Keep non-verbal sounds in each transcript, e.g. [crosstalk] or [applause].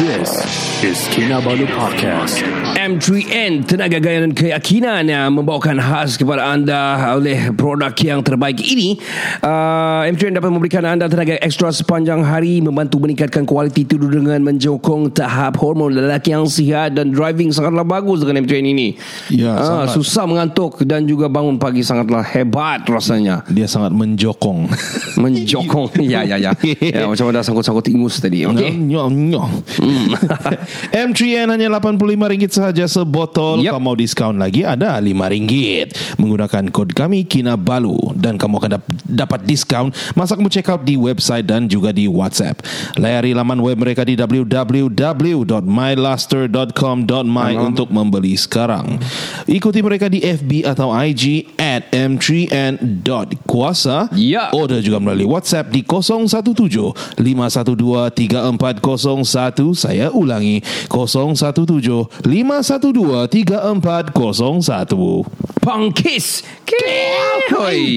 This is Kinabalu Podcast. M3N Tenaga Gaya dan Keyakinan yang membawakan khas kepada anda oleh produk yang terbaik ini. Uh, M3N dapat memberikan anda tenaga ekstra sepanjang hari membantu meningkatkan kualiti tidur dengan menjokong tahap hormon lelaki yang sihat dan driving sangatlah bagus dengan M3N ini. Ya, Ah, sangat. susah mengantuk dan juga bangun pagi sangatlah hebat rasanya. Dia sangat menjokong. menjokong. [laughs] Ya ya ya, ya macam ada sangkut-sangkut ingus tadi. Okey. Nyom, [laughs] nyom. M3N hanya RM85 sahaja sebotol. Yep. Kamu mau diskaun lagi ada RM5. Menggunakan kod kami Kinabalu dan kamu akan dap- dapat diskaun masa kamu check out di website dan juga di WhatsApp. Layari laman web mereka di www.mylaster.com.my untuk membeli sekarang. Ikuti mereka di FB atau IG at m3n.kuasa. Ya. Order juga melalui WhatsApp di 017 512 3401. Saya ulangi. 017 512 3401. Pangkis. Kehoi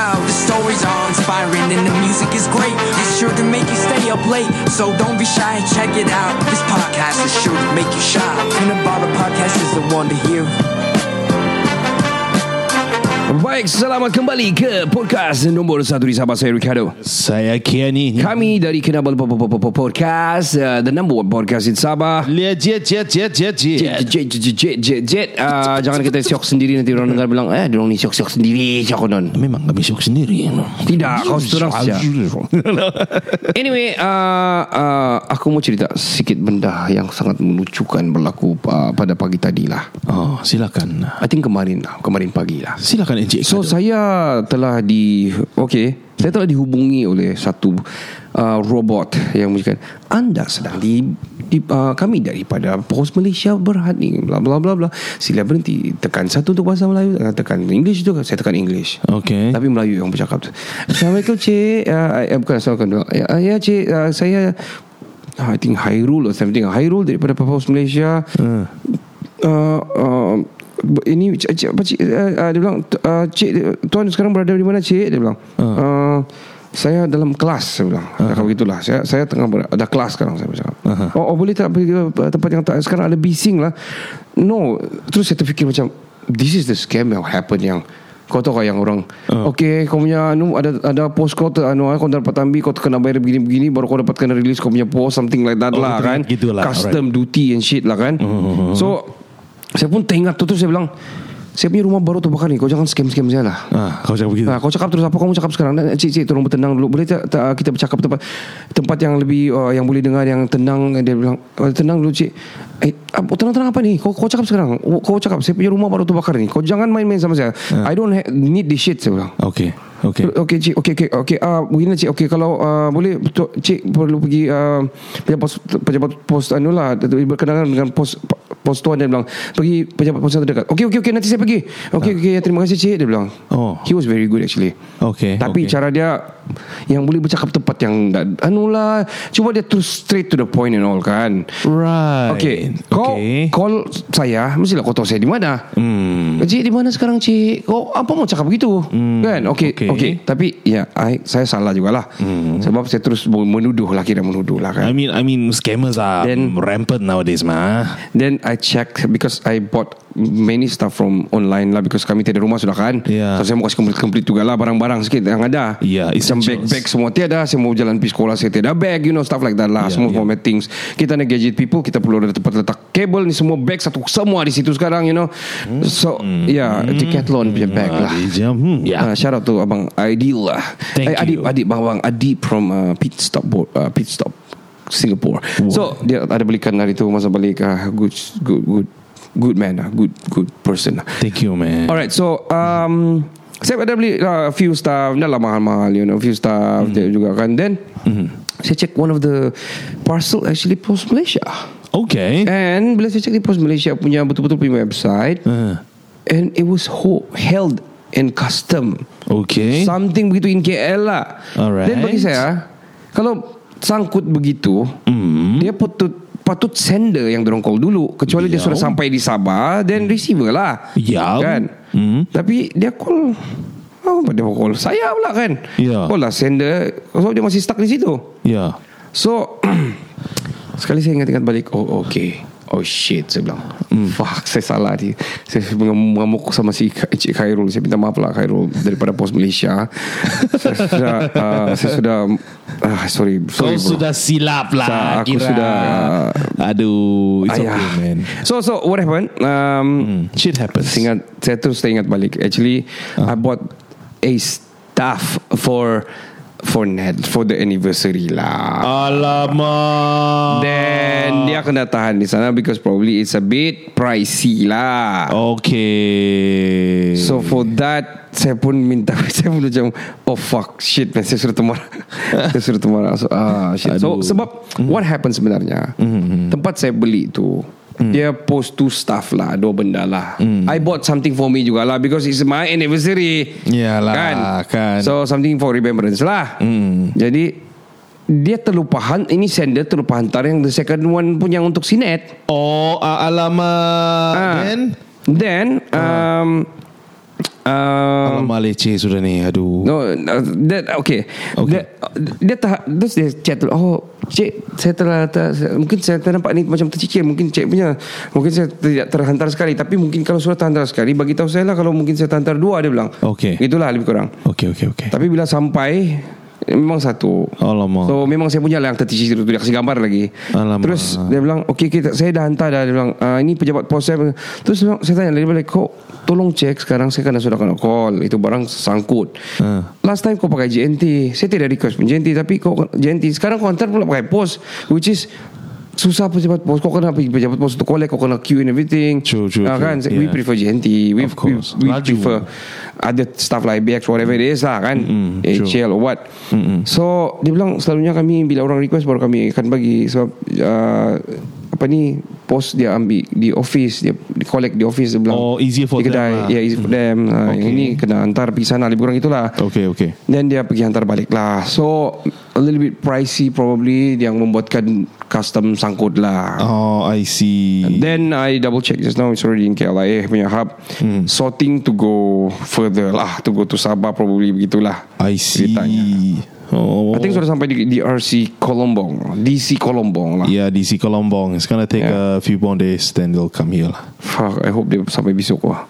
The stories are inspiring and the music is great. It's sure to make you stay up late. So don't be shy, check it out. This podcast is sure to make you shine. Cannabolic podcast is the one to hear. Baik, selamat kembali ke podcast nombor satu di Sabah saya Ricardo. Saya Kiani. Kami dari Kenabal Podcast, uh, the number one podcast in Sabah. Lihat jet jet jet jet jet. Jet, jet, jet, jet, jet, jet. Uh, jangan kita syok sendiri nanti orang dengar bilang, eh, orang ni syok-syok sendiri, syok non. Memang kami syok sendiri. Tidak, kau seterang saja. [laughs] Anyway, uh, uh, aku mau cerita sikit benda yang sangat melucukan berlaku uh, pada pagi tadi lah. Oh, silakan. I think kemarin lah, kemarin pagi lah. Silakan Encik. So saya telah di okay, saya telah dihubungi oleh satu uh, robot yang menjadikan anda sedang di, di uh, kami daripada pos Malaysia Berhad ni bla bla bla bla. Sila berhenti. Tekan satu untuk bahasa Melayu uh, tekan English tu saya tekan English. Okay. tapi Melayu yang bercakap tu. Assalamualaikum cik. Uh, uh, bukan Assalamualaikum ya, uh, ya cik. Uh, saya uh, I think Hairul or something. Hairul daripada pos Malaysia. Uh, uh, ini cik, cik, apa cik uh, uh, dia bilang uh, cik tuan sekarang berada di mana cik dia bilang uh. saya dalam kelas saya bilang uh. cakap begitulah saya saya tengah ber, ada kelas sekarang saya cakap uh-huh. oh, oh boleh tak pergi tempat yang tak sekarang ada bising lah no terus saya terfikir macam this is the scam yang happen yang kau tahu kan yang orang uh. Okay kau punya anu, ada ada post kau ter, anu, kau dapat ambil kau kena bayar begini-begini baru kau dapat kena release kau punya post something like that Oh, lah kan gitulah, custom duty and shit lah kan Uh-huh. so saya pun teringat tu terus saya bilang saya punya rumah baru terbakar ni kau jangan scam-scam saya lah Ah, kau cakap begitu. Nah, kau cakap terus apa kamu cakap sekarang? Nah, Cik, cik, tolong bertenang dulu. Boleh tak, tak kita bercakap tempat tempat yang lebih uh, yang boleh dengar yang tenang. Dia bilang, oh, tenang dulu cik. Eh, apa, tenang-tenang apa ni? Kau, kau cakap sekarang. Oh, Kau cakap, saya punya rumah baru terbakar ni. Kau jangan main-main sama saya. I don't ha- need this shit, saya bilang. Okay. Okay. Okey cik, okey okey okey. Ah uh, begini cik, okey kalau uh, boleh betul cik perlu pergi uh, pejabat pos pejabat pos anu lah berkenaan dengan pos pos tuan dia bilang pergi pejabat pos terdekat. Okey okey okey nanti saya pergi. Okey okey terima kasih cik dia bilang. Oh. He was very good actually. Okay, Tapi okay. cara dia yang boleh bercakap tepat yang anu lah. Cuma dia terus straight to the point and all kan. Right. Okay. Kau Okay. call saya, mestilah kau tahu saya di mana. Hmm. Cik di mana sekarang cik? Kau apa mau cakap begitu? Hmm, kan? Okey, okey. okey. Okay. Tapi ya, I, saya salah jugalah. Hmm. Sebab saya terus menuduh lah kira menuduh lah kan. I mean, I mean, scammers are Then- rampant nowadays, mah. Then I checked because I bought many stuff from online lah because kami tiada rumah sudah kan. Yeah. So saya mau kasih complete-complete juga lah barang-barang sikit yang ada. Yeah, Macam essentials. bag-bag semua tiada. Saya mau jalan pergi sekolah saya tiada bag, you know stuff like that lah. Yeah, semua yeah. format things. Kita ni gadget people, kita perlu ada tempat letak kabel ni semua bag satu semua di situ sekarang, you know. So yeah, Decathlon punya bag lah. Hmm. Ah, Jam. Hmm, ya. Uh, shout out to abang Aidil lah. Thank eh, Adib, you. Adib, bang bang Adib from uh, Pit Stop Board, uh, Pit Stop Singapore. So dia ada belikan hari tu masa balik uh, good good good good man lah, good good person lah. Thank you man. Alright, so um, saya ada beli uh, a few stuff, dah lah mahal-mahal, you know, few stuff dia juga kan. Then saya check one of the parcel actually post Malaysia. Okay. And bila saya check di post Malaysia punya betul-betul punya website, Uh, and it was ho- held in custom. okay. Something begitu in KL lah. Alright. Then bagi saya, kalau sangkut begitu, Hmm. dia patut patut sender yang dorong call dulu. Kecuali dia Ya. sudah sampai di Sabah, then receiver lah. Ya. Kan? Hmm. Tapi dia call Oh, mau call Saya pula kan Ya. Call lah sender So dia masih stuck di situ Ya. So [clears throat] Sekali saya ingat-ingat balik Oh okay Oh shit Saya bilang Fuck saya salah ni Saya mengamuk sama si Encik Khairul Saya minta maaf lah Khairul Daripada pos Malaysia [laughs] Saya sudah uh, Saya sudah uh, Sorry Kau sorry bro. sudah silap lah. Sa- aku kira. sudah, Aduh. It's Ayah. okay man. So so what happened um, Hmm. Shit happens. Saya ingat Saya terus ingat balik Actually I bought A stuff For For net For the anniversary lah Alamak. Then dia kena tahan di sana because probably it's a bit pricey lah. Okay. So for that saya pun minta [laughs] saya pun macam oh fuck shit man saya sudah termarah. [laughs] saya sudah termarah. So ah shit. So Aduh. sebab what happened sebenarnya? Tempat saya beli tu dia post two stuff lah Dua benda lah. I bought something for me juga lah Because it's my anniversary. Yalah, kan. So something for remembrance lah. Jadi Dia terlupa han- Ini sender terlupa hantar Yang the second one pun Yang untuk sinet. Oh, uh, alamak. Ah. Then? Then um, um, Alamak leceh sudah ni. Aduh. No, uh, that okay. Okay. That, uh, dia tak terus dia chat. Oh, cik, saya telah ter, mungkin saya ternampak ni macam tercicir. Mungkin cik punya, mungkin saya tidak terhantar sekali. Tapi mungkin kalau sudah terhantar sekali, bagi tahu saya lah kalau mungkin saya terhantar dua dia bilang. Okay. Itulah lebih kurang. Okay, okay, okay. Tapi bila sampai Memang satu. Alamak. So memang saya punya lah Yang tercicir itu Dia kasih gambar lagi. Alamak. Terus dia bilang Okay kita, saya dah hantar dah. Dia bilang ah, Ini pejabat pos saya. Terus bilang- saya tanya Dia balik Kau tolong cek Sekarang saya kan sudah kena call. Itu barang sangkut. Ah. Last time kau pakai JNT Saya tidak request pun JNT Tapi kau JNT Sekarang kau hantar pula pakai pos Which is Susah pejabat pos Kau kena pergi pejabat pos Untuk collect Kau kena queue and everything True, true, Ah, true. kan We Yeah. prefer JNT We, Of course. we, we Laju. prefer Ada stuff like BX Whatever it is lah kan true. HL or what So Dia bilang selalunya kami Bila orang request Baru kami akan bagi Sebab uh, Apa ni Post dia ambil Di office Dia di collect di office Dia bilang Oh, easier for di kedai, them lah. Ya easy for them uh, Yang Okay. ini kena hantar Pergi sana Lebih kurang itulah Okay, okay. Then dia pergi hantar balik lah So A little bit pricey probably Yang membuatkan Custom sangkut lah Oh, I see. Then I double check just now It's already in KLIA punya hub Hmm. Sorting to go further lah To go to Sabah probably begitulah I see. ceritanya. Oh. I think sudah sampai di, di RC Kolombong DC Kolombong lah Yeah, DC Kolombong. It's gonna take Yeah. a few more days, then they'll come here lah. Fuck I hope dia sampai besok lah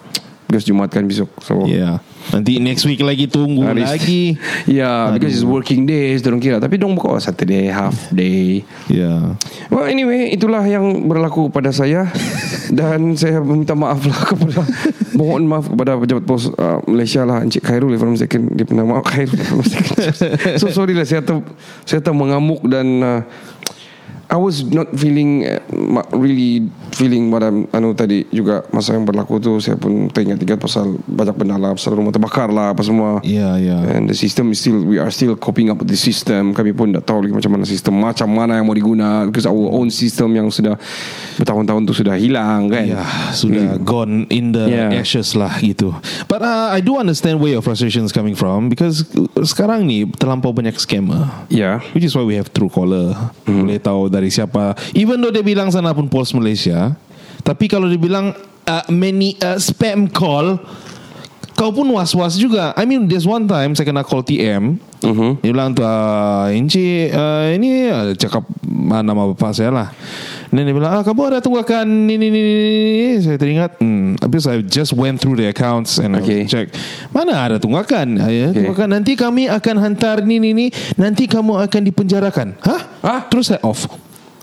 Because Jumat kan besok So Yeah. Nanti next week lagi tunggu Hari- lagi. [laughs] Yeah Because it's working days Diorang kira. Tapi dong buka Saturday Half day. Yeah. Well anyway Itulah yang berlaku pada saya. [laughs] Dan saya minta maaf lah kepada [laughs] Mohon maaf kepada pejabat pos uh, Malaysia lah Encik Khairul If I'm mistaken Dia pernah maaf Khairul So sorry lah Saya ter, saya ter mengamuk dan uh, I was not feeling uh, ma- Really Feeling what I'm Anu tadi juga Masa yang berlaku tu Saya pun teringat-ingat Pasal banyak benda lah Pasal rumah terbakar lah Apa semua Yeah, yeah. And the system is still We are still coping up with the system Kami pun tak tahu lagi Macam mana sistem Macam mana yang mau diguna Because our own system Yang sudah Bertahun-tahun tu sudah hilang kan Yeah, sudah gone in the Yeah. ashes lah gitu. But uh, I do understand where your frustration is coming from because sekarang ni terlampau banyak scammer. Yeah Which is why we have Truecaller Hmm. Boleh tahu dari siapa Even though dia bilang sana pun Pos Malaysia Tapi kalau dia bilang uh, Many uh, spam call Kau pun was-was juga I mean there's one time Saya kena call TM Mhm. Dia bilang tu uh, Encik uh, Ini uh, cakap uh, nama bapa saya lah. Dan dia bilang, ah, kamu ada tunggakan ni ni ni ni. ni." Saya teringat, hmm, habis I just went through the accounts and Okay. I check. Mana ada tunggakan? Ah, Ya, Okay. tunggakan nanti kami akan hantar ni ni ni. Nanti kamu akan dipenjarakan. Hah? Hah? Terus saya off.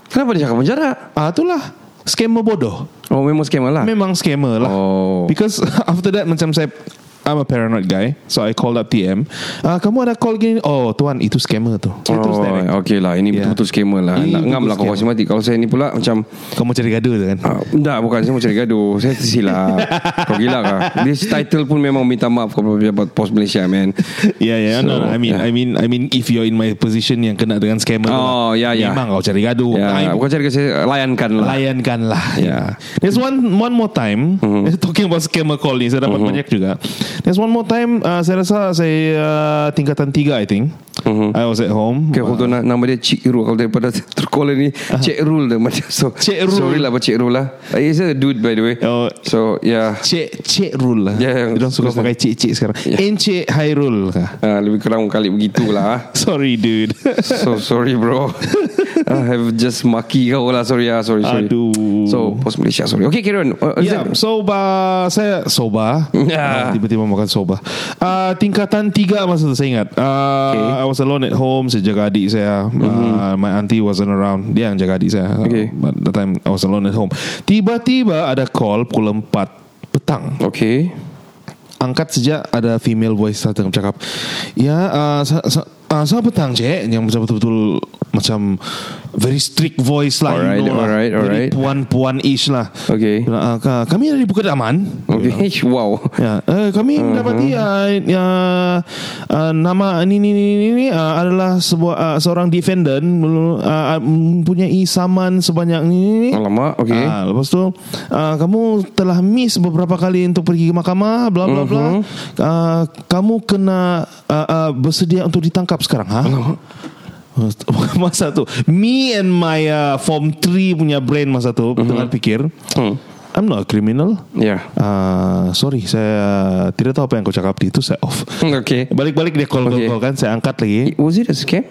Kenapa dia cakap penjara? Ah, itulah. Scammer bodoh. Oh memang scammer lah Memang scammer lah Oh. Because [laughs] after that Macam saya I'm a paranoid guy So I called up TM uh, Kamu ada call gini? Oh tuan itu scammer tu. Saya terus Oh, okay lah Ini Ya. betul-betul scammer lah. Nak ngam lah kau mati. Kalau saya ni pula macam Kamu cari gaduh tu kan? Ah, tak bukan. Saya mau cari gaduh. Saya tersilap. Kau gila kah? This title pun memang minta maaf Kepada pejabat pos Malaysia man. Ya ya. So, no, I mean yeah. I mean I mean if you're in my position yang kena dengan scammer tu Oh, lah, ya, ya. Memang kau cari gaduh. Ya, I- bukan cari saya layankan lah. Layankan lah. Ya. There's one one more time. [laughs] Talking about scammer call ni Saya dapat banyak juga There's one more time. Uh, Saya rasa Saya uh, tingkatan tiga I think I was at home Okay, hold on lah. Nama dia Cik Rul. Kalau daripada [laughs] tercaller ni, Cik Rul dah macam. So, Cik Rul. Sorry lah, Cik Rul lah. Uh, He's a dude by the way. Oh. So, yeah. Cik Cik Rul lah Ya, Dia orang suka pakai cik-cik sekarang Ya. Encik Hairul kah? Uh, lebih kurang kali begitulah. [laughs] Sorry dude [laughs] So sorry bro I have just maki kau lah Sorry ah Sorry sorry Aduh. So Pos Malaysia sorry Okay on uh, that- soba saya soba. Ya. Ah, Tiba-tiba makan soba. Uh, tingkatan tiga masa tu saya ingat. Uh, Okay. Was alone at home. Saya jaga adik saya. Uh, my auntie wasn't around. Dia yang jaga adik saya. Okay. But the time I was alone at home. Tiba-tiba ada call pukul 4 petang. Okay Angkat sejak ada female voice datang cakap, ya, uh, sa, sa, uh, selamat petang cik, yang betul-betul macam very strict voice lah, Alright, you know lah, alright, very alright. puan-puan ish lah. Okay. "Ah, ka- kami dari Bukit Aman. Okay [laughs] Wow Ya, eh, kami mendapati uh, ya, uh, nama ini ini ini, ini uh, adalah sebuah uh, seorang defendant uh, uh, mempunyai saman sebanyak ini. ini. Alamak Okay Ah, lepas tu uh, kamu telah miss beberapa kali untuk pergi ke mahkamah bla bla bla. Uh, kamu kena uh, uh, bersedia untuk ditangkap sekarang ha? Masa [laughs] tu me and my uh, form 3 punya brain masa tu tengah fikir I'm not a criminal Yeah Uh, sorry saya tidak tahu apa yang kau cakap itu saya off. [laughs] Okay Balik-balik dia call Okay. call kan saya angkat lagi. Was it a scam?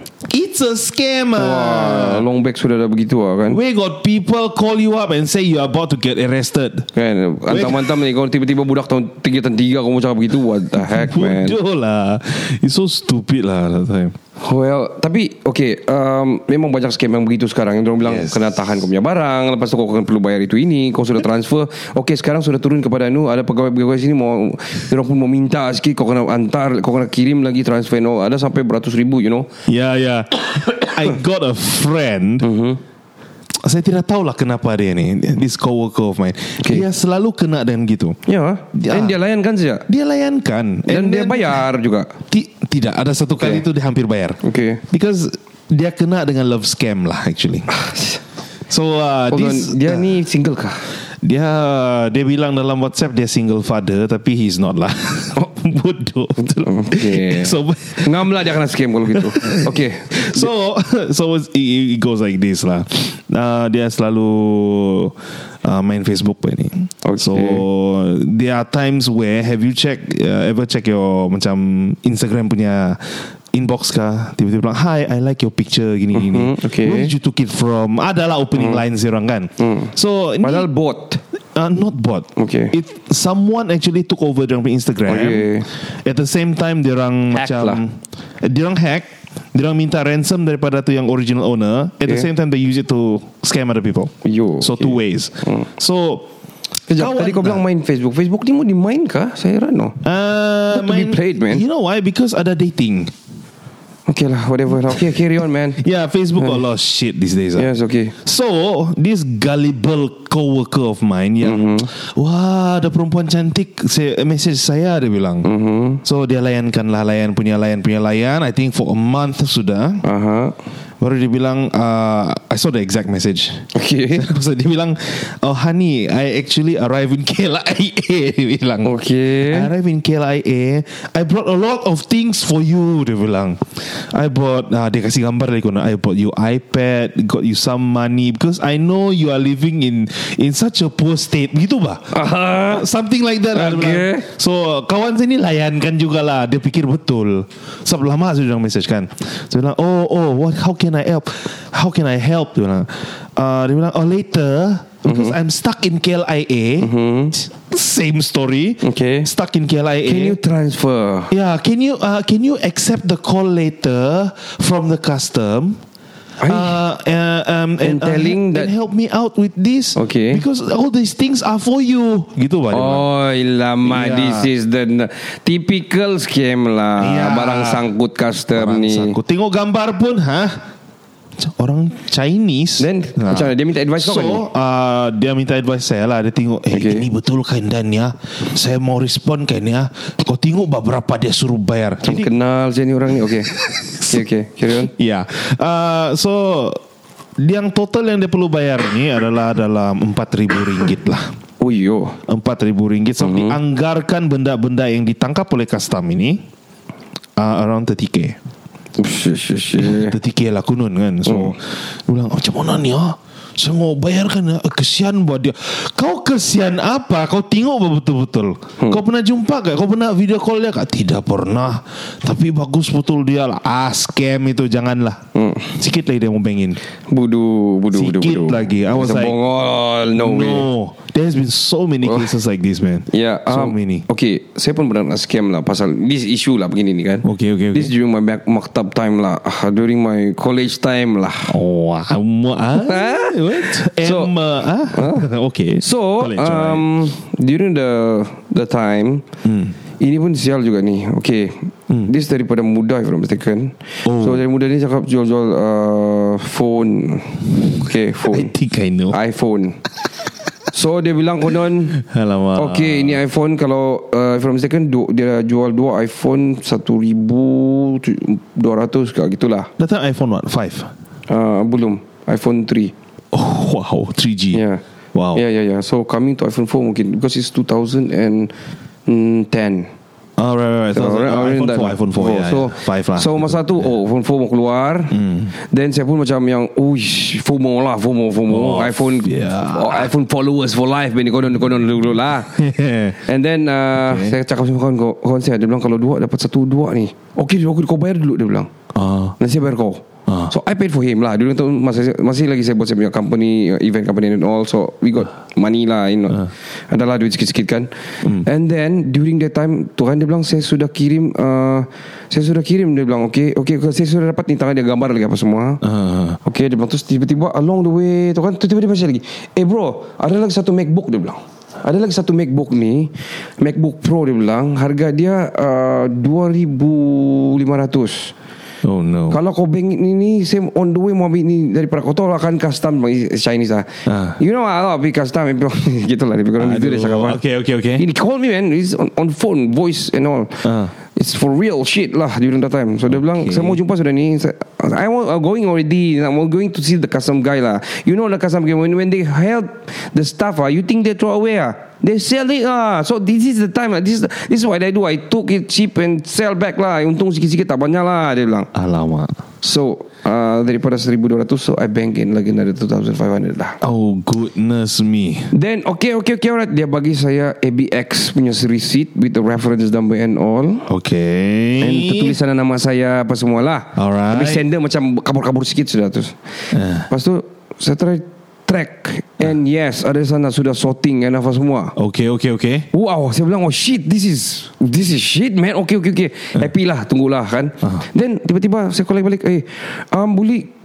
It's a scammer. Wah Long back sudah dah begitu lah kan We got people call you up and say you are about to get arrested. Kan Antam-antam ni Kau tiba-tiba budak tahun Tiga tahun tiga Kau mau cakap begitu What the heck man Bodoh lah. It's so stupid lah that time. Well Tapi Okay um, Memang banyak scam yang begitu sekarang Yang orang bilang Yes. Kena tahan kau punya barang Lepas tu kau akan perlu bayar itu ini Kau sudah transfer Okay sekarang sudah turun kepada anu Ada pegawai-pegawai sini mau Orang pun mau minta sikit Kau kena antar Kau kena kirim lagi transfer no. Ada sampai beratus ribu you know Ya ya. I got a friend. Saya tidak tahu lah kenapa dia ni. This coworker of mine. Okay. Dia selalu kena dengan gitu. Ya. Ya. Dan dia layankan saja? Dia layankan. Dan And dia then- bayar juga? Ti- Tidak. Ada satu kali Okay. itu dia hampir bayar. Okay. Because Dia kena dengan love scam lah actually So uh, Hold on, this, Dia ni single kah? Dia Dia bilang dalam WhatsApp Dia single father Tapi he's not lah [laughs] Bodoh betul. Okay [laughs] So Ngam lah dia kena scam kalau gitu Okay So [laughs] So it, it goes like this lah uh, Dia selalu uh, Main Facebook pa ni Okay. So There are times where Have you check uh, Ever check your Macam Instagram punya Inbox kah Tiba-tiba bilang Hi I like your picture Gini gini Mhm, okay. Where did you took it from Adalah opening lines dia orang kan So ni- Padahal bot Uh, not bot. Okay. It someone actually took over dia orang punya Instagram. Okay. At the same time dia orang Hack macam lah. eh, dia orang hack, dia orang minta ransom daripada tu yang original owner. At the Okay. same time they use it to scam other people. Yo, So okay. two ways. So Kejap, kawan- tadi kau bilang main Facebook Facebook ni mau dimain kah? Saya heran no Uh, Not to be played, man. You know why? Because ada dating. Okay lah whatever lah Okay carry on man Yeah, Facebook got a lot of shit these days. ah. Yes okay So this gullible coworker of mine yang Mm-hmm. wah ada perempuan cantik saya message saya dia bilang. Mm-hmm. So dia layankan lah layan punya layan punya layan. I think for a month sudah. Aha. Baru dia bilang uh, I saw the exact message. Okay [laughs] So dia bilang Oh honey I actually arrive in KLIA [laughs] Dia bilang Okay. I arrive in KLIA I brought a lot of things for you Dia bilang I bought uh, Dia kasih gambar lagi kono. I bought you iPad Got you some money Because I know you are living in In such a poor state Gitu bah Something like that lah dia Okay. bilang. So kawan saya ni layankan jugalah Dia fikir betul Sebab lama bilang message kan Saya bilang Oh oh what, How can can I help? How can I help? Dia bilang. Uh, dia bilang, oh later because I'm stuck in KLIA. Same story. Okay. Stuck in KLIA. Can you transfer? Yeah, can you uh, can you accept the call later from the custom? Ay. Uh, uh, um, And telling and that- help me out with this. Okay. Because all these things are for you. Gitu pak. bilang. Oh lama Yeah. This is the Typical scam lah Yeah. Barang sangkut custom Orang ni sangkut. Tengok gambar pun, ha? Orang Chinese. Then Macam mana Dia minta advice kau kan? So uh, Dia minta advice saya lah. Dia tengok Eh Okay. ini betul kan Dan ya? Saya mau respon kan ya? Kau tengok berapa dia suruh bayar. Macam kenal je ni orang ni. Okay. [laughs] Okay okay. Carry on. Ya. Uh, So Yang total yang dia perlu bayar ni Adalah dalam RM4,000 ringgit lah. Oh yo RM4,000 ringgit. So Mhm. dianggarkan benda-benda yang ditangkap oleh custom ini uh, Around 30k Shit shit shit 30k lah kunun kan. So Dia bilang macam mana ni ah saya mau bayarkan ya. Kesian buat dia. Kau kesian apa? Kau tengok betul-betul. Kau pernah jumpa gak Kau pernah video call dia gak Tidak pernah. Tapi bagus betul dia lah. Ah scam itu Janganlah. Sikit lagi dia mau bangin Budu Budu budu Sikit budu. lagi. I was like, bongol No, way. There's been so many cases like this man. Ya, So um, many. Okay, saya pun pernah nak scam lah pasal this issue lah begini ni kan. Okay, okay, okay. This during my back maktab time lah, ah, during my college time lah. Oh Amma [laughs] ah, What So- Emma ah? Okay So, um, during the the time, Hmm. ini pun sial juga ni. Okay, this daripada muda if I'm mistaken. Oh. So dari muda ni cakap jual-jual uh, phone. Okay, [laughs] I phone. think I know iPhone. So dia bilang konon Alamak Okay ini iPhone Kalau uh, If I'm mistaken du- Dia jual dua iPhone 1200 ke gitulah time iPhone what 5 uh, Belum iPhone 3 Oh wow 3G Yeah. Wow. Yeah yeah yeah. So coming to iPhone 4 mungkin Because it's 2010 Oh right right, right. So, So, around iPhone, that 4, lah. iPhone 4 yeah, So yeah. 5 lah. So masa tu Oh iPhone 4 mau keluar. Then saya pun macam yang Uish FOMO lah FOMO FOMO Oh, iPhone yeah. oh, iPhone followers for life Bini konon konon dulu lah. [laughs] And then uh, okay. Saya cakap sama kawan Kawan saya Dia bilang kalau dua Dapat satu dua ni. Okay aku, kau bayar dulu Dia bilang. Ah. Nanti saya bayar kau Ah. So I paid for him lah. Dulu tu masih, masih lagi saya buat Saya punya company uh, Event company and all. So we got money lah you know. Adalah duit sikit-sikit kan. And then During that time Tuhan dia bilang Saya sudah kirim uh, Saya sudah kirim Dia bilang. Okay, okay Saya sudah dapat ni tangan dia gambar lagi apa semua. Ah. Okay dia bilang Terus tiba-tiba Along the way tu kan Tiba-tiba baca lagi. Eh bro Ada lagi satu MacBook dia bilang. Ada lagi satu MacBook ni MacBook Pro dia bilang. Harga dia uh, 2500 Oh no. Kalau kau bank ni ni Saya on the way mau ambil ni Daripada kau tahu lah kan Custom Chinese lah. Ah. You know lah Ambil custom [laughs] Gitu lah Dia gitu dia cakap kan. Okay okay okay. He call me man He's on, on phone Voice and all. Ah. It's for real shit lah During that time. So dia bilang Saya mau jumpa sudah ni. I want I'm going already. I'm going to see the custom guy lah. You know the custom guy When, when they held The stuff ah, You think they throw away ah They sell it lah. So this is the time lah. This, is- this is what I do. I took it cheap And sell back lah. Untung sikit-sikit tak banyak lah Dia bilang. Alamak. So uh, Daripada 1200 So I bank in lagi Another 2500 lah. Oh goodness me. Then okay okay okay alright. Dia bagi saya ABX punya receipt With the reference number and all. Okay. And tertulis sana nama saya Apa semua lah. Alright. Tapi sender macam Kabur-kabur sikit sudah tu Eh. Lepas tu Saya try track And yes Ada sana sudah sorting And apa semua. Okay okay okay. Wow Saya bilang Oh shit This is This is shit man. Okay okay okay. Happy lah Tunggulah kan. Ah. Then tiba-tiba Saya call balik Eh um, Boleh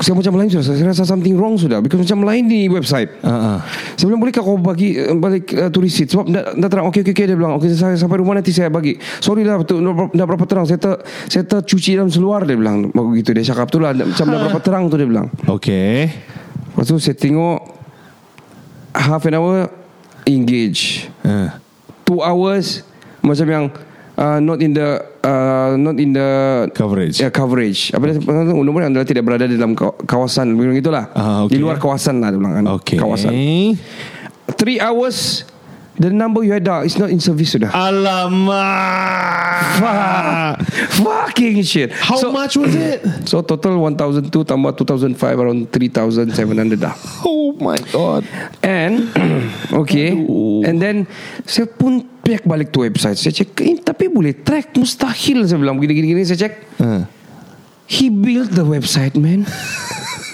saya macam lain sudah. Saya rasa something wrong sudah Because macam lain di website. Ah. Saya bilang bolehkah kau bagi uh, Balik uh, tu receipt Sebab dah, dah terang. Okay okay okay Dia bilang. Okay saya, sampai rumah nanti saya bagi. Sorry lah betul, dah, ber- dah berapa terang. Saya ter, saya tercuci dalam seluar Dia bilang. Begitu dia cakap tu lah Macam dah berapa terang tu dia bilang. Okay. Lepas tu saya tengok Half an hour Engage. Uh. Two hours Macam yang uh, Not in the uh, Not in the Coverage. Yeah, coverage. Apa dia Umur adalah tidak berada di dalam kaw- kawasan Bilang gitulah. Ah, okay. Di luar kawasan lah dia bilang kan. Okay. Kawasan. Three hours The number you had dah Is not in service sudah. Alamak. Fucking shit. How so, much was it? [clears throat] So total 1002 Tambah 2005 Around 3700 dah. Oh my god. And [clears throat] Okay. Aduh. And then Saya pun Back balik to website. Saya cek eh, Tapi boleh track? Mustahil saya bilang. Gini-gini Saya cek uh. He built the website, man. [laughs]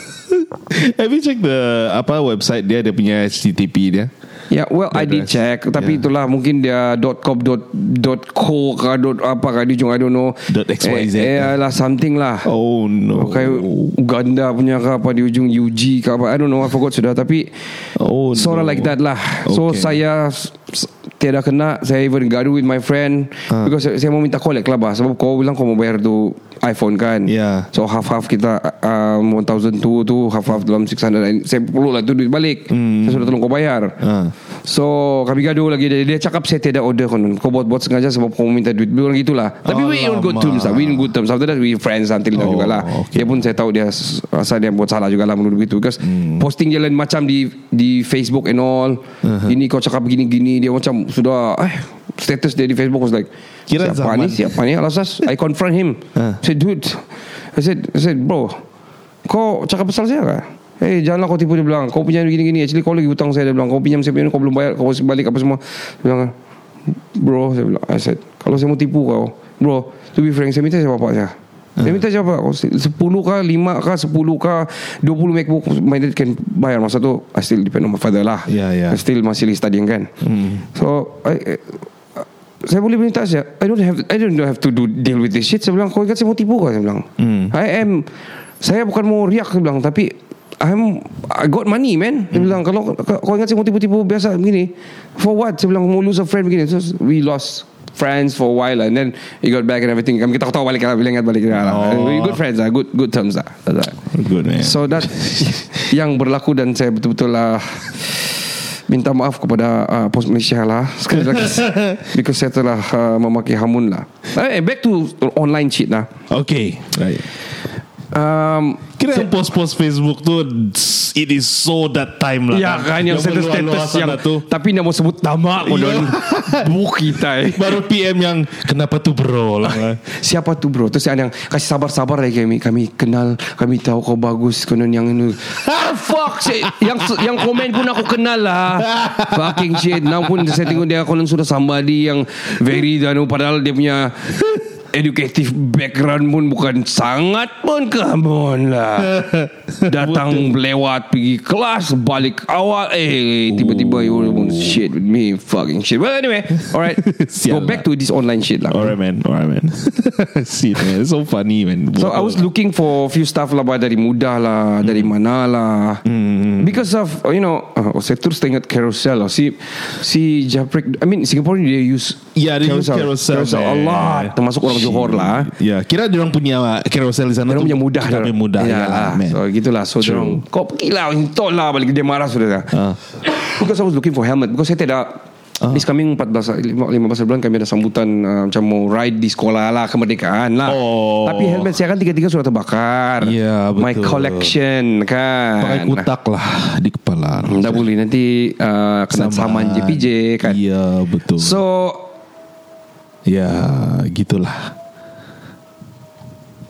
[laughs] Have you check the apa website dia dia punya HTTP dia? Yeah, well, I did address. check. Tapi Yeah. itulah mungkin dia .com, dot, dot .co kah, dot apa kah, dia I don't know. Dot XYZ. Eh, eh, lah, something lah. Oh no. Kayak Uganda punya ke apa di ujung UG ke apa I don't know I forgot sudah tapi Oh, sort of no. like that lah so Okay. saya s- s- tiada kena saya even gaduh with my friend. Ah. because saya, saya mau minta collect lah bah sebab kau bilang kau mau bayar tu iPhone kan? Yeah. so half half kita um, 1002 tu half half dalam 600 saya perlu lah tu duit balik. Saya sudah tolong kau bayar. Ah. So kami gaduh lagi. Dia, dia cakap saya tidak order kon. Kau buat-buat sengaja sebab kau minta duit. Dia orang gitulah Tapi we in good terms lah. We in good terms. After that we friends until now Oh, jugalah. okay. Dia pun saya tahu dia Rasa dia buat salah jugalah Menurut begitu. Because Hmm. posting dia lain macam di Di Facebook and all. Uh-huh. Ini kau cakap begini-gini. Dia macam sudah eh, Status dia di Facebook was like Kira Siapa zaman. ni Siapa ni? Alasas I [laughs] confront him. Uh. I said dude. I said, I said bro Kau cakap pasal saya kah? Eh janganlah kau tipu dia bilang. Kau punya gini-gini. Actually kau lagi hutang saya Dia bilang. Kau pinjam saya punya Kau belum bayar Kau balik apa semua. Dia bilang Bro saya bilang. I said Kalau saya mau tipu kau Bro To be frank Saya minta saya bapak saya Saya minta siapa kau 10 kah 5 kah 10 kah 20 MacBook My dad can bayar Masa tu I still depend on my father lah Yeah, yeah. I still masih lagi studying kan So I, saya boleh minta saja. I don't have I don't have to do deal with this shit. Saya bilang kau ingat saya mau tipu kau? Saya bilang. I am saya bukan mau riak saya bilang tapi I'm I got money man. Dia bilang kalau kau kau ingat saya mau tipu-tipu biasa begini. For what? Saya bilang mau lose a friend begini. So we lost friends for a while and then he got back and everything. Kami kita tahu balik lah, bila ingat balik lah. Oh. We good friends lah, good good terms lah. That's right. Good man. So that [laughs] yang berlaku dan saya betul-betul lah minta maaf kepada uh, Pos Malaysia lah sekali lagi [laughs] because saya telah uh, memakai hamun lah. Eh, back to online cheat lah. Okay. Right. Um, Kira yang post-post Facebook tu It is so that time lah ya kan? yang status-status yang tu. tapi nak mau sebut nama kau Ya. don. Bu kita eh. [laughs] Baru PM yang Kenapa tu bro? lah Siapa tu bro? Terus yang Kasih sabar-sabar lagi kami Kami kenal Kami tahu kau bagus Konon yang ini [laughs] ah, Fuck shit. Yang yang komen pun aku kenal lah. Fucking shit. Now pun saya tengok dia Konon sudah somebody yang Very danu Padahal dia punya Educative background pun bukan sangat pun come on lah. [laughs] Datang lewat pergi kelas Balik awal. Eh tiba-tiba you want shit with me Fucking shit. Well anyway Alright. [laughs] Go Sial back lah. to this online shit lah. Alright man. Alright man. [laughs] Shit man. So funny man. So I was looking for few stuff lah bah, dari mudah lah, dari Hmm. mana lah. Because of you know, uh, saya terus teringat carousel lah. Si si Japrik, I mean Singaporean dia use Ya dia use carousel. carousel a lot. Termasuk orang Johor lah. Ya Kira dia orang punya Carousel di sana Dia punya mudah Kami mudah ya, lah. So gitulah So dia orang Kau pergi lah Intol lah balik Dia marah sudah Ah. Because I was looking for helmet Because saya tidak This coming 14 lima- 15 bulan kami ada sambutan uh, macam mau ride di sekolah lah kemerdekaan lah. Oh. Tapi helmet saya kan tiga-tiga sudah terbakar. Ya, My betul. collection kan. Pakai kutak lah Di kepala Tak boleh nanti uh, kena saman JPJ kan. Ya betul So Ya gitulah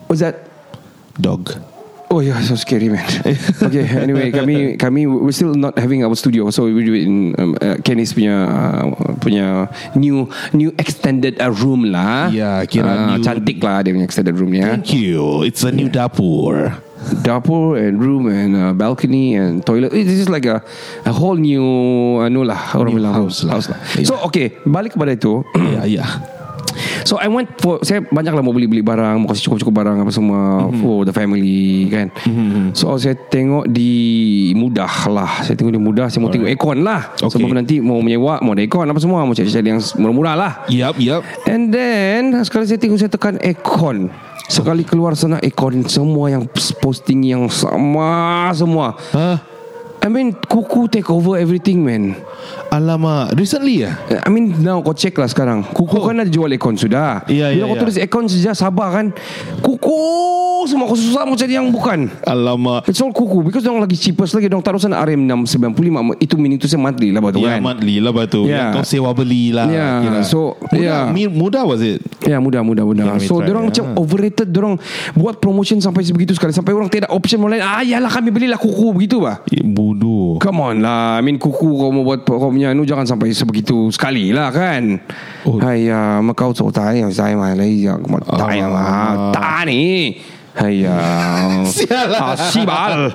was that Dog Oh yeah, so scary man. [laughs] okay, anyway, kami kami we're still not having our studio, so we do it in um, uh, Kenny's punya uh, punya new new extended uh, room lah. Ya, kira Ah, new- cantik lah dia punya extended room ya. Thank you It's a new dapur Dapur and room and uh, balcony and toilet. It is like a a whole new anu lah orang bilang house lah. House lah. Yeah. So okay, balik kepada itu. Ya ya So I went for Saya banyak lah mau beli-beli barang Mau kasih cukup-cukup barang Apa semua Mhm. For the family kan? So saya tengok di Mudah lah. Saya tengok di mudah Saya mau tengok aircon lah. Okay. Sebab nanti mau menyewa Mau ada aircon apa semua Mau cari-cari yang murah-murah lah. Yup yup. And then Sekali saya tengok Saya tekan aircon. Sekali keluar sana aircon Semua yang posting yang sama Semua. Hah? I mean Kuku take over everything man? Alamak Recently ya? I mean now kau check lah sekarang. Kuku kan ada jual aircon sudah. Ya, Bila ya, kau ya. tulis aircon sejak Sabah kan. Kuku Semua kau susah mau cari yang bukan. Alamak. It's all kuku Because orang lagi cheapest lagi. Orang taruh sana RM695 Itu meaning tu saya monthly lah batu Ya kan. monthly lah batu. Ya. Yang kau sewa beli lah Ya, kira. so, Mudah ya. mi- Mudah was it Ya mudah mudah mudah Kami So try, orang ya. macam overrated Orang buat promotion sampai sebegitu sekali Sampai orang tidak option lain Ah yalah kami belilah kuku begitu bah Eh, Bodoh Come on lah I mean kuku kau mau buat Kau punya anu Jangan sampai sebegitu sekali lah kan Oh. Hai ya Makau tahu tahu Saya mah lagi ya Kau Ah. lah Tak ni Haya. [laughs] Sialah. Ah, sibal.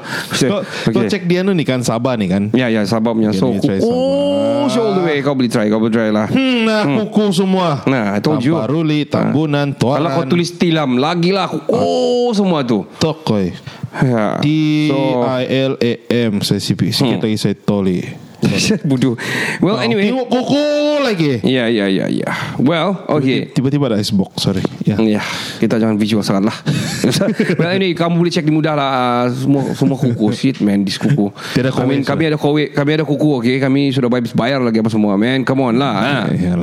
Kau, cek dia ni kan Sabah ni kan Ya, ya, sabab punya. Okay, So, oh, Sabah. Way. Kau boleh try, kau boleh try lah. Hmm, nah, kuku semua. Nah, I told you. Tamparuli, Tambunan, Tuaran. Kalau kau tulis tilam, lagi lah. Oh, semua tu. Tokoi. Ya. T I L A M saya sikit, sikit lagi saya toli. [laughs] bodoh. Well, anyway. Tengok kuku lagi. Ya, ya, ya, ya. Well, okay. Tiba-tiba ada icebox, sorry. Ya. Ya, kita jangan visual sangat lah. [laughs] well, ini kamu boleh cek di mudah lah semua semua kuku shit man dis kuku. Tiada I mean, kami ada kowe, kami ada kuku okay. Kami sudah bayar, bayar lagi apa semua man. Come on lah. ha.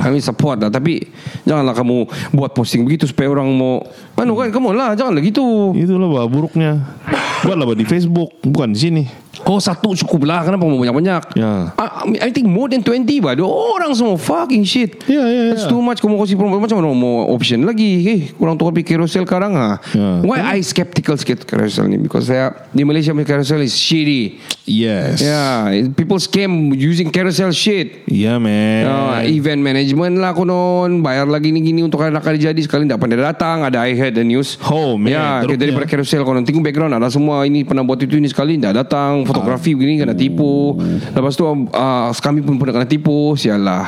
Kami support lah tapi janganlah kamu buat posting begitu supaya orang mau anu kan come on lah janganlah gitu. Itulah bah buruknya. Buatlah bah di Facebook, bukan di sini. Kau satu cukup lah Kenapa mau banyak-banyak? Ya. I, I think more than 20 bah. Ada orang semua Fucking shit. Ya, ya, That's ya. too much. Kau mau kasih promo Macam mana mau option lagi? Eh kurang tukar pergi carousel sekarang ha? Ya. Why I skeptical sikit carousel ni? Because saya Di Malaysia punya carousel is shitty. Yes. Yeah People scam Using carousel shit. Yeah, man. Uh, event management lah konon. Bayar lagi ni gini Untuk anak kali jadi. Sekali tak pandai datang. Ada I heard the news. Oh, man, Ya kita daripada carousel konon. Tengok background Ada semua ini Pernah buat itu ini sekali Tak datang Fotografi begini Kena tipu. Lepas tu uh, Kami pun pernah kena tipu. Sialah.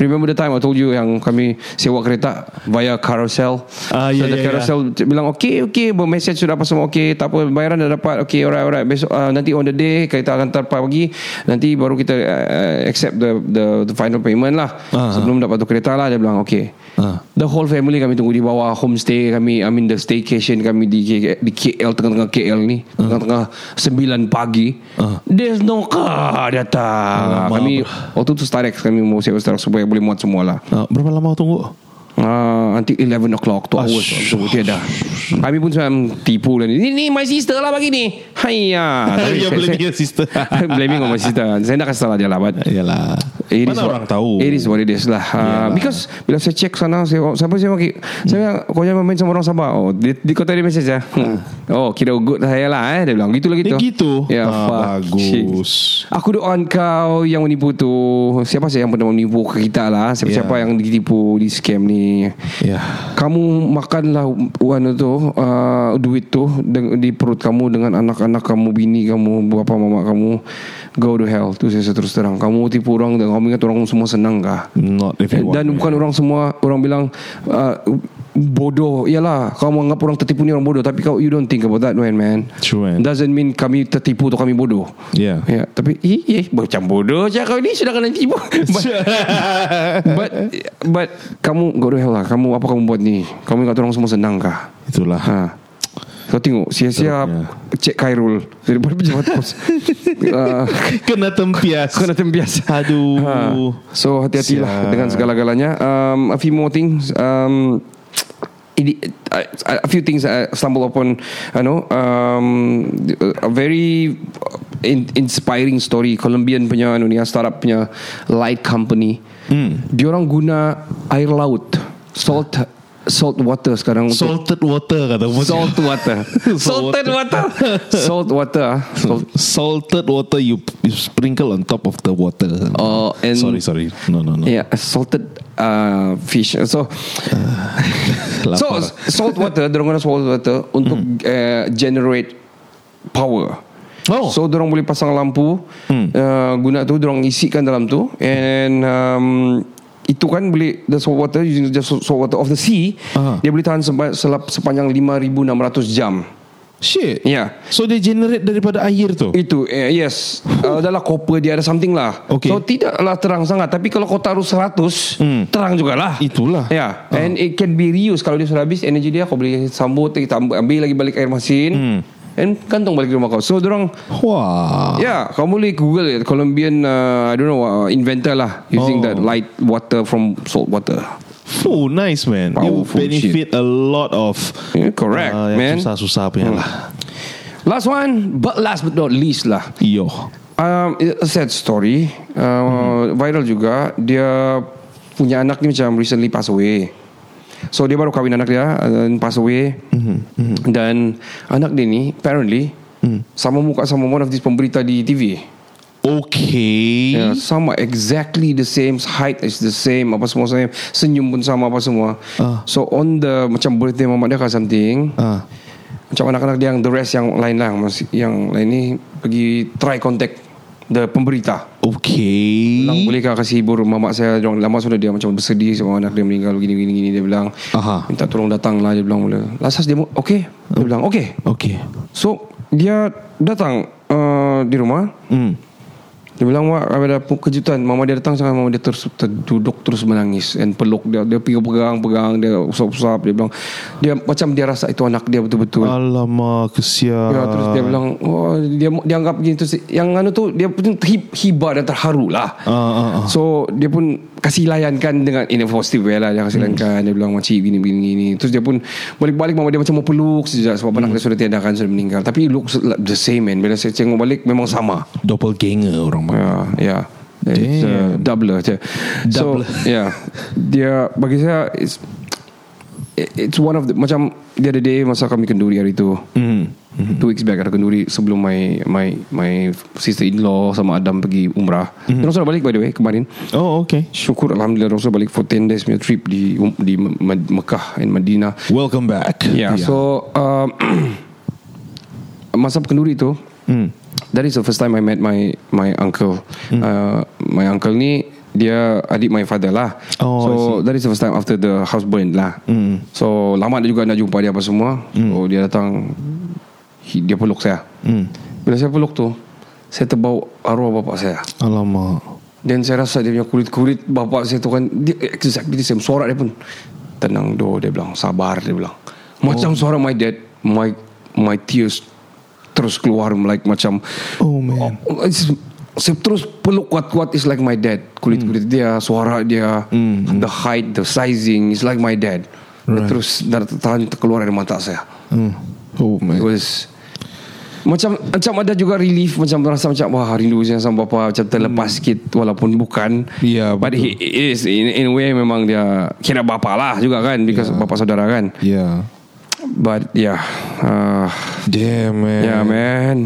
Remember the time I told you Yang kami Sewa kereta Via carousel? Ah, So ya, the ya, carousel Bilang okay okay. Message sudah apa semua Okay tak apa Bayaran dah dapat. Okay alright alright. Besok uh, nanti on the day Kita akan terpa pagi Nanti baru kita uh, Accept the, the the final payment lah. Ah, Sebelum dapat tu kereta lah Dia bilang okay. Ah. The whole family kami tunggu di bawah. Homestay kami I mean the staycation kami di di KL tengah-tengah KL ni. Tengah-tengah 9 pagi Ah. there's no car datang Alamak, kami waktu tu Starex kami mau sewa Starex supaya boleh muat semua lah Ah, berapa lama tunggu? Uh, until 11 o'clock 2 hours so, tiada Kami pun macam tipu lah ni Ni, ni my sister lah bagi ni Haiya Tapi [laughs] Dia blaming your sister. [laughs] Blaming on my sister Saya nak kasih salah dia lah but Yalah. It is Mana what- orang tahu? It is what it is lah uh. Because Bila saya cek sana saya, Siapa saya pakai Saya kau jangan main sama orang Sabah oh, di, di kota dia message ya hmm. Oh kira good saya lah eh Dia bilang gitu lah gitu Dia gitu? Ya Ah, fuck shit. bagus. Aku doakan kau Yang menipu tu Siapa sih yang pernah menipu kita lah Siapa-siapa Ya. yang ditipu Di scam ni Ya. kamu makanlah anu tu uh, duit tu di perut kamu dengan anak-anak kamu bini kamu bapa mama kamu go to hell tu saya terus terang kamu tipu orang dan kamu ingat orang semua senang kah Not if you want. dan bukan orang semua orang bilang uh, bodoh iyalah kamu anggap orang tertipu ni orang bodoh tapi kau you don't think about that man man True, man. doesn't mean kami tertipu atau kami bodoh Yeah. Ya, tapi eh, eh macam bodoh je kau ni sudah kena tipu. [laughs] but, but but kamu go to hell lah. Kamu apa kamu buat ni? Kamu ingat orang semua senang kah? Itulah. Ha. Kau tengok sia-sia Teruknya. cek Khairul daripada pejabat pos. uh, [laughs] Kena tempias. kena tembias. Aduh. Ha. So hati-hatilah dengan segala-galanya. Um, a few more things. Um, a, a few things I stumble upon you know um, a very in, inspiring story Colombian punya anu ni startup punya light company Hmm. diorang guna air laut salt salt water sekarang untuk Salted water kata salt water [laughs] salted water [laughs] salt water ah. salt Salted water you, you sprinkle on top of the water. Oh, and- sorry, sorry. No, no, no. Yeah, salted uh, fish. So, [laughs] so salt water, dorong guna salt water untuk uh, generate power. Oh. So dorong boleh pasang lampu Hmm. uh, Guna tu Dorong isikan dalam tu And um, Itu kan boleh The salt water Using the salt water of the sea Aha. Dia boleh tahan sempa- selap, Sepanjang 5,600 jam Shit. Ya So they generate daripada air tu. itu eh, yes uh, adalah copper dia ada something lah Okay. so tidaklah terang sangat tapi kalau kau taruh 100 Hmm. terang jugalah Itulah. ya yeah. and it can be reused kalau dia sudah habis energi dia kau boleh sambut kita ambil, ambil lagi balik air masin Hmm. And kantong balik rumah kau so dorang Wah. Yeah, kau boleh Google it. Colombian, uh, I don't know, uh, inventor lah using Oh. that light water from salt water. Oh, nice man. You Powerful benefit a lot of Yeah, correct, uh, yang man. Susah-susah punya lah. Last one, but last but not least lah. Yo. Um, a sad story uh, Viral juga Dia punya anak ni macam Recently pass away So dia baru kahwin anak dia And pass away Dan Anak dia ni Apparently Sama muka sama one of these pemberita di TV Okay. yeah, Sama exactly the same Height is the same Apa semua same Senyum pun sama apa semua Ah. So on the Macam birthday mamak dia ke something Ah. macam anak-anak dia yang the rest yang lain lah yang lain ni pergi try contact the pemberita. Okay bilang bolehkah kasih hibur mamak saya Diorang lama sudah dia macam bersedih Sebab anak dia meninggal Gini gini gini Dia bilang. Aha. Minta tolong datang lah Dia bilang mula. Lasas dia Okay Dia bilang okay Okay So Dia datang uh, Di rumah. Hmm. Dia bilang Mak ada kejutan. Mama dia datang sangat Mama dia terus terduduk Terus menangis And peluk dia. Dia pegang-pegang Dia usap-usap Dia bilang. Dia macam dia rasa Itu anak dia betul-betul. Alamak kesian. Ya, terus dia bilang oh, dia dia anggap gini terus. Yang anu tu dia pun hi- hibah dan terharu lah. Ah, ah, ah. So dia pun kasih layankan dengan in a positive way lah dia kasih layankan dia bilang makcik gini gini gini. Terus dia pun balik-balik mama dia macam mau peluk sejak sebab anak dia sudah tiada kan sudah meninggal. Tapi looks like the same man. Bila saya tengok balik memang sama. Doppelganger orang Ya, ya. It's uh, doubler je. So, Doubler. [laughs] yeah. Dia bagi saya it's it's one of the macam the other day masa kami kenduri hari tu. Hmm. Two weeks back ada kenduri sebelum my my my sister in law sama Adam pergi umrah. Mm-hmm. Sudah balik by the way kemarin. Oh okay Syukur alhamdulillah sudah balik for 10 days punya trip di um, di Me- Me- Mekah and Madinah. Welcome back Yeah, so um, [clears throat] masa kenduri tu hmm. That is the first time I met my my uncle. Hmm. Uh, my uncle ni dia adik my father lah. Oh, so that is the first time after the house burn lah. Hmm. So lama dia juga nak jumpa dia apa semua. So dia datang dia peluk saya. Hmm. Bila saya peluk tu saya terbau arwah bapak saya. Alamak Dan saya rasa dia punya kulit-kulit bapak saya tu kan dia exactly the same suara dia pun tenang do dia bilang sabar dia bilang. Macam suara my dad my my tears terus keluar like macam Oh man Oh, saya terus peluk kuat-kuat It's like my dad Kulit-kulit dia Suara dia The height The sizing It's like my dad right. Terus dar- Tahan terkeluar dari mata saya hmm. Oh It man was macam macam ada juga relief macam rasa macam wah rindu saya sama bapa macam terlepas sikit walaupun bukan. Ya, but betul. he is in, in a way memang dia kira bapa lah juga kan because bapa saudara kan. Yeah but yeah uh, Damn man. Yeah man.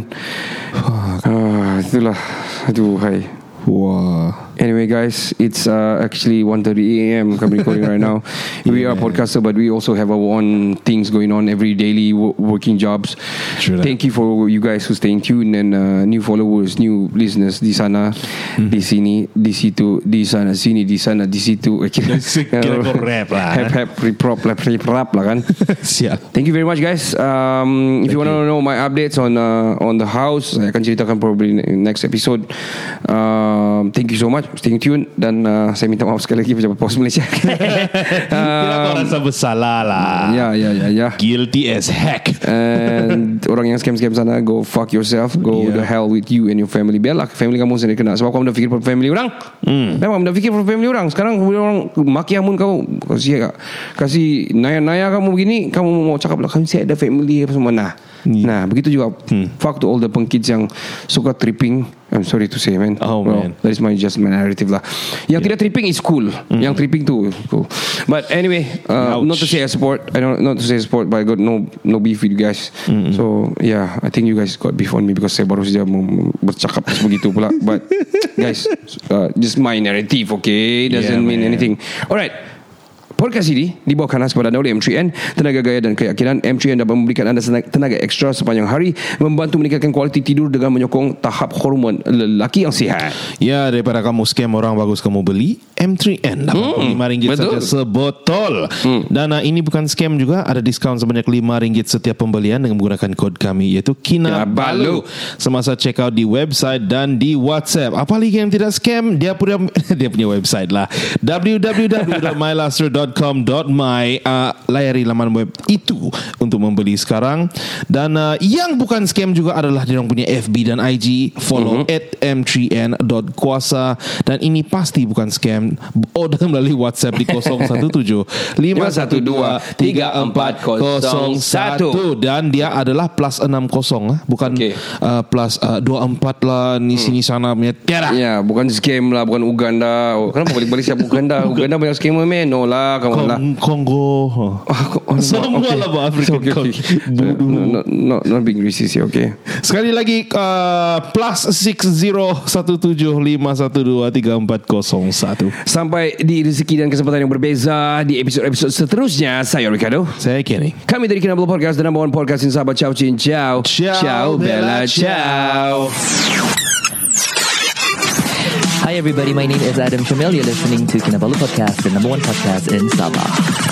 Uh, itulah. Aduh hai. Wah Anyway guys It's uh, actually 1.30 a.m. Kami recording right now [laughs] We are a podcaster But we also have our own Things going on Every daily wo- Working jobs True that. Thank you for you guys Who staying tuned And uh, new followers New listeners Di sana Di sini Di situ Di sana Sini Di sana Di situ [laughs] Kira, [laughs] Kira rap lah. Hap hap Rip-rap lah Rip-rap lah kan Thank you very much guys. Um, if you want to know my updates on uh, on the house, saya akan ceritakan probably in next episode. Um, thank you so much. Stay tuned dan uh, saya minta maaf sekali lagi pejabat pos Malaysia. Kira kau um, rasa bersalah lah. Ya ya ya ya. Guilty as heck. And orang yang scam-scam sana Go fuck yourself. Go Yeah. the hell with you and your family. Biarlah family kamu sendiri kena. Sebab kamu dah fikir for family orang. Hmm. Memang dah fikir for family orang. Sekarang orang Maki amun kau Kasih Kasih naya-naya kamu begini Kamu mau cakap lah Kamu saya ada family apa semua. Nah. Yeah. Nah begitu juga Fuck to all the pengkids yang Suka tripping I'm sorry to say man. Oh, Well, man. That is my just my narrative lah. Yang tidak tripping is cool. Yang tripping tu cool. But anyway uh, Ouch. Not to say I support I don't not to say support But I got no no beef with you guys. So yeah I think you guys got beef on me Because saya baru saja Bercakap begitu pula. But [laughs] Guys uh, Just my narrative okay? Doesn't Yeah, mean man. anything. Alright Podcast ini dibawakan khas kepada anda oleh M3N Tenaga gaya dan keyakinan. M3N dapat memberikan anda tenaga ekstra sepanjang hari Membantu meningkatkan kualiti tidur dengan menyokong tahap hormon lelaki yang sihat. Ya daripada kamu scam orang Bagus kamu beli M3N RM85 betul. saja sebotol. Dan uh, ini bukan scam juga. Ada diskaun sebanyak RM5 setiap pembelian Dengan menggunakan kod kami Iaitu KINABALU. Semasa check out di website dan di WhatsApp. Apa lagi yang tidak scam Dia punya [laughs] dia punya website lah www.mylaster.com.my uh, Layari laman web itu Untuk membeli sekarang Dan uh, yang bukan scam juga adalah Dia punya FB dan IG Follow at m3n.kuasa Dan ini pasti bukan scam Order melalui WhatsApp di 017 512 3401 Dan dia adalah plus 60 ah. Bukan Okay. uh, plus uh, 24 lah Ni sini sana punya Tiada Ya, bukan scam lah, bukan Uganda. Oh, kenapa balik-balik siap Uganda? Uganda banyak scammer man. No lah, kamu lah. Kong- Kongo Ah, kok- oh, no, [laughs] Semua okay. lah, African Okay, okay. [laughs] country. No, no, no, not being racist here, okay. Sekali lagi uh, Plus 601751234001 Sampai di rezeki dan kesempatan yang berbeza Di episod-episod seterusnya Saya Ricardo Saya Kenny. Kami dari Kinabalu Podcast The number one podcast in Sabah Ciao Cin Ciao Ciao, Ciao Bella Bella, Ciao Hi everybody, my name is Adam Shamil. You're listening to Kinabalu Podcast, the number one podcast in Sabah.